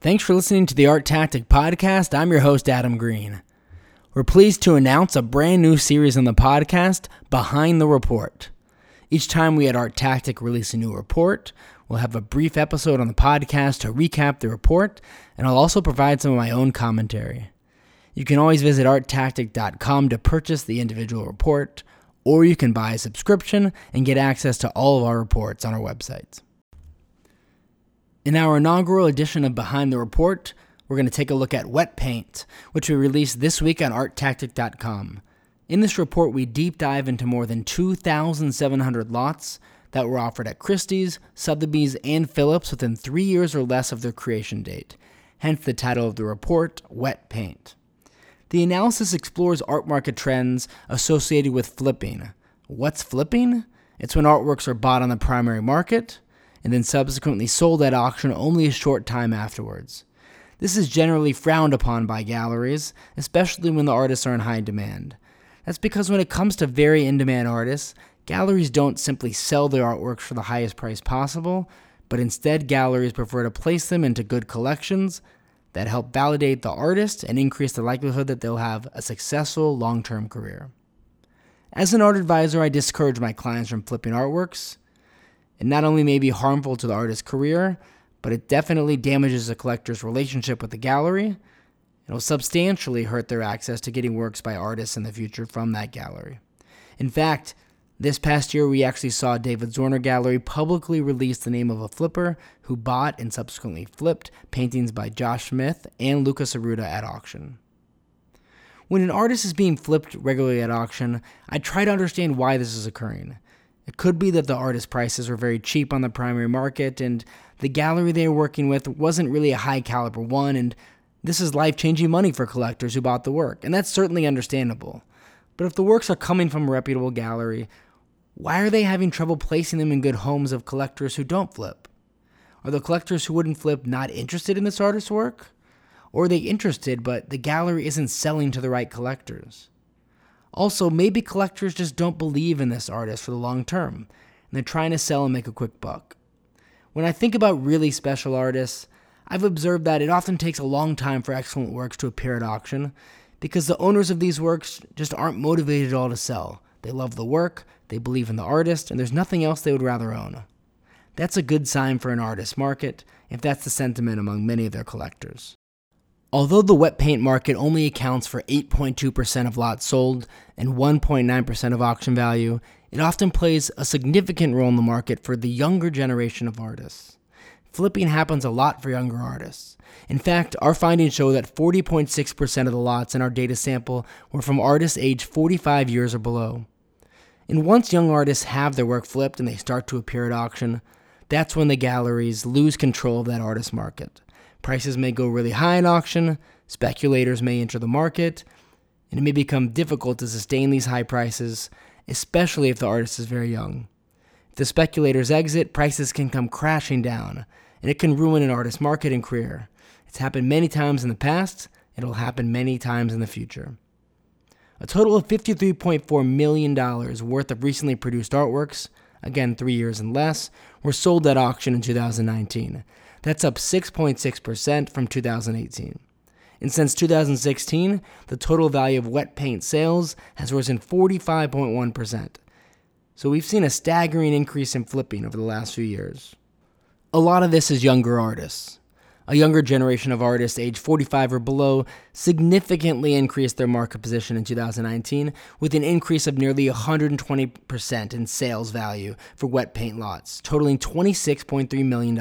Thanks for listening to the Art Tactic Podcast. I'm your host, Adam Green. We're pleased to announce a brand new series on the podcast, Behind the Report. Each time we at Art Tactic release a new report, we'll have a brief episode on the podcast to recap the report, and I'll also provide some of my own commentary. You can always visit arttactic.com to purchase the individual report, or you can buy a subscription and get access to all of our reports on our websites. In our inaugural edition of Behind the Report, we're going to take a look at wet paint, which we released this week on arttactic.com. In this report, we deep dive into more than 2,700 lots that were offered at Christie's, Sotheby's, and Phillips within three years or less of their creation date, hence the title of the report, Wet Paint. The analysis explores art market trends associated with flipping. What's flipping? It's when artworks are bought on the primary market, and then subsequently sold at auction only a short time afterwards. This is generally frowned upon by galleries, especially when the artists are in high demand. That's because when it comes to very in demand artists, galleries don't simply sell their artworks for the highest price possible, but instead galleries prefer to place them into good collections that help validate the artist and increase the likelihood that they'll have a successful long term career. As an art advisor, I discourage my clients from flipping artworks. It not only may be harmful to the artist's career, but it definitely damages the collector's relationship with the gallery. It'll substantially hurt their access to getting works by artists in the future from that gallery. In fact, this past year, we actually saw David Zwirner Gallery publicly release the name of a flipper who bought and subsequently flipped paintings by Josh Smith and Lucas Arruda at auction. When an artist is being flipped regularly at auction, I try to understand why this is occurring. It could be that the artist prices were very cheap on the primary market and the gallery they were working with wasn't really a high caliber one, and this is life changing money for collectors who bought the work, and that's certainly understandable. But if the works are coming from a reputable gallery, why are they having trouble placing them in good homes of collectors who don't flip? Are the collectors who wouldn't flip not interested in this artist's work? Or are they interested, but the gallery isn't selling to the right collectors? Also, maybe collectors just don't believe in this artist for the long term, and they're trying to sell and make a quick buck. When I think about really special artists, I've observed that it often takes a long time for excellent works to appear at auction because the owners of these works just aren't motivated at all to sell. They love the work, they believe in the artist, and there's nothing else they would rather own. That's a good sign for an artist market if that's the sentiment among many of their collectors. Although the wet paint market only accounts for 8.2% of lots sold and 1.9% of auction value, it often plays a significant role in the market for the younger generation of artists. Flipping happens a lot for younger artists. In fact, our findings show that 40.6% of the lots in our data sample were from artists aged 45 years or below. And once young artists have their work flipped and they start to appear at auction, that's when the galleries lose control of that artist market. Prices may go really high in auction, speculators may enter the market, and it may become difficult to sustain these high prices, especially if the artist is very young. If the speculators exit, prices can come crashing down, and it can ruin an artist's market and career. It's happened many times in the past, it'll happen many times in the future. A total of $53.4 million worth of recently produced artworks, again three years and less, were sold at auction in 2019. That's up 6.6% from 2018. And since 2016, the total value of wet paint sales has risen 45.1%. So we've seen a staggering increase in flipping over the last few years. A lot of this is younger artists. A younger generation of artists aged 45 or below significantly increased their market position in 2019 with an increase of nearly 120% in sales value for wet paint lots, totaling $26.3 million.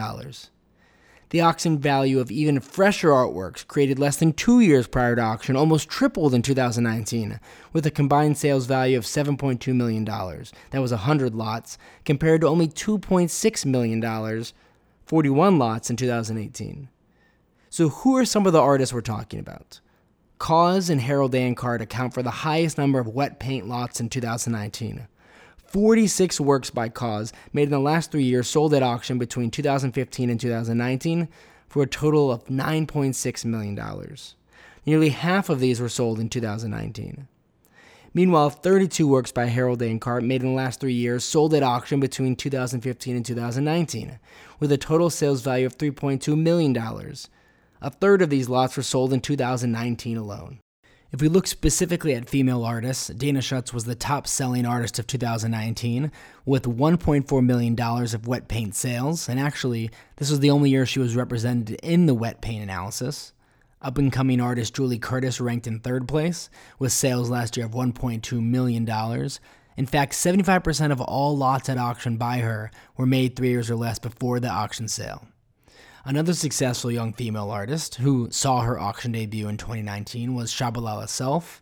The auction value of even fresher artworks created less than two years prior to auction almost tripled in 2019, with a combined sales value of $7.2 million. That was 100 lots, compared to only $2.6 million, 41 lots in 2018. So, who are some of the artists we're talking about? KAWS and Harold Ancart account for the highest number of wet paint lots in 2019. 46 works by KAWS made in the last three years sold at auction between 2015 and 2019 for a total of $9.6 million. Nearly half of these were sold in 2019. Meanwhile, 32 works by Harold Ancart made in the last three years sold at auction between 2015 and 2019, with a total sales value of $3.2 million. A third of these lots were sold in 2019 alone. If we look specifically at female artists, Dana Schutz was the top selling artist of 2019 with $1.4 million of wet paint sales, and actually, this was the only year she was represented in the wet paint analysis. Up and coming artist Julie Curtis ranked in third place with sales last year of $1.2 million. In fact, 75% of all lots at auction by her were made three years or less before the auction sale. Another successful young female artist who saw her auction debut in 2019 was Tschabalala Self.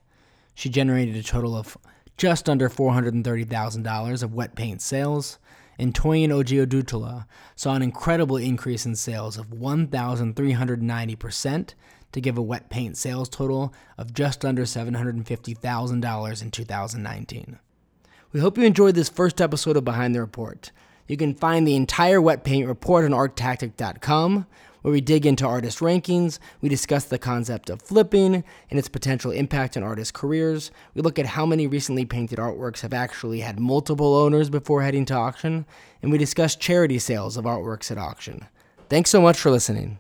She generated a total of just under $430,000 of wet paint sales, and Toyin Ojih Odutola saw an incredible increase in sales of 1,390% to give a wet paint sales total of just under $750,000 in 2019. We hope you enjoyed this first episode of Behind the Report. You can find the entire wet paint report on arttactic.com, where we dig into artist rankings, we discuss the concept of flipping and its potential impact on artist careers. We look at how many recently painted artworks have actually had multiple owners before heading to auction, and we discuss charity sales of artworks at auction. Thanks so much for listening.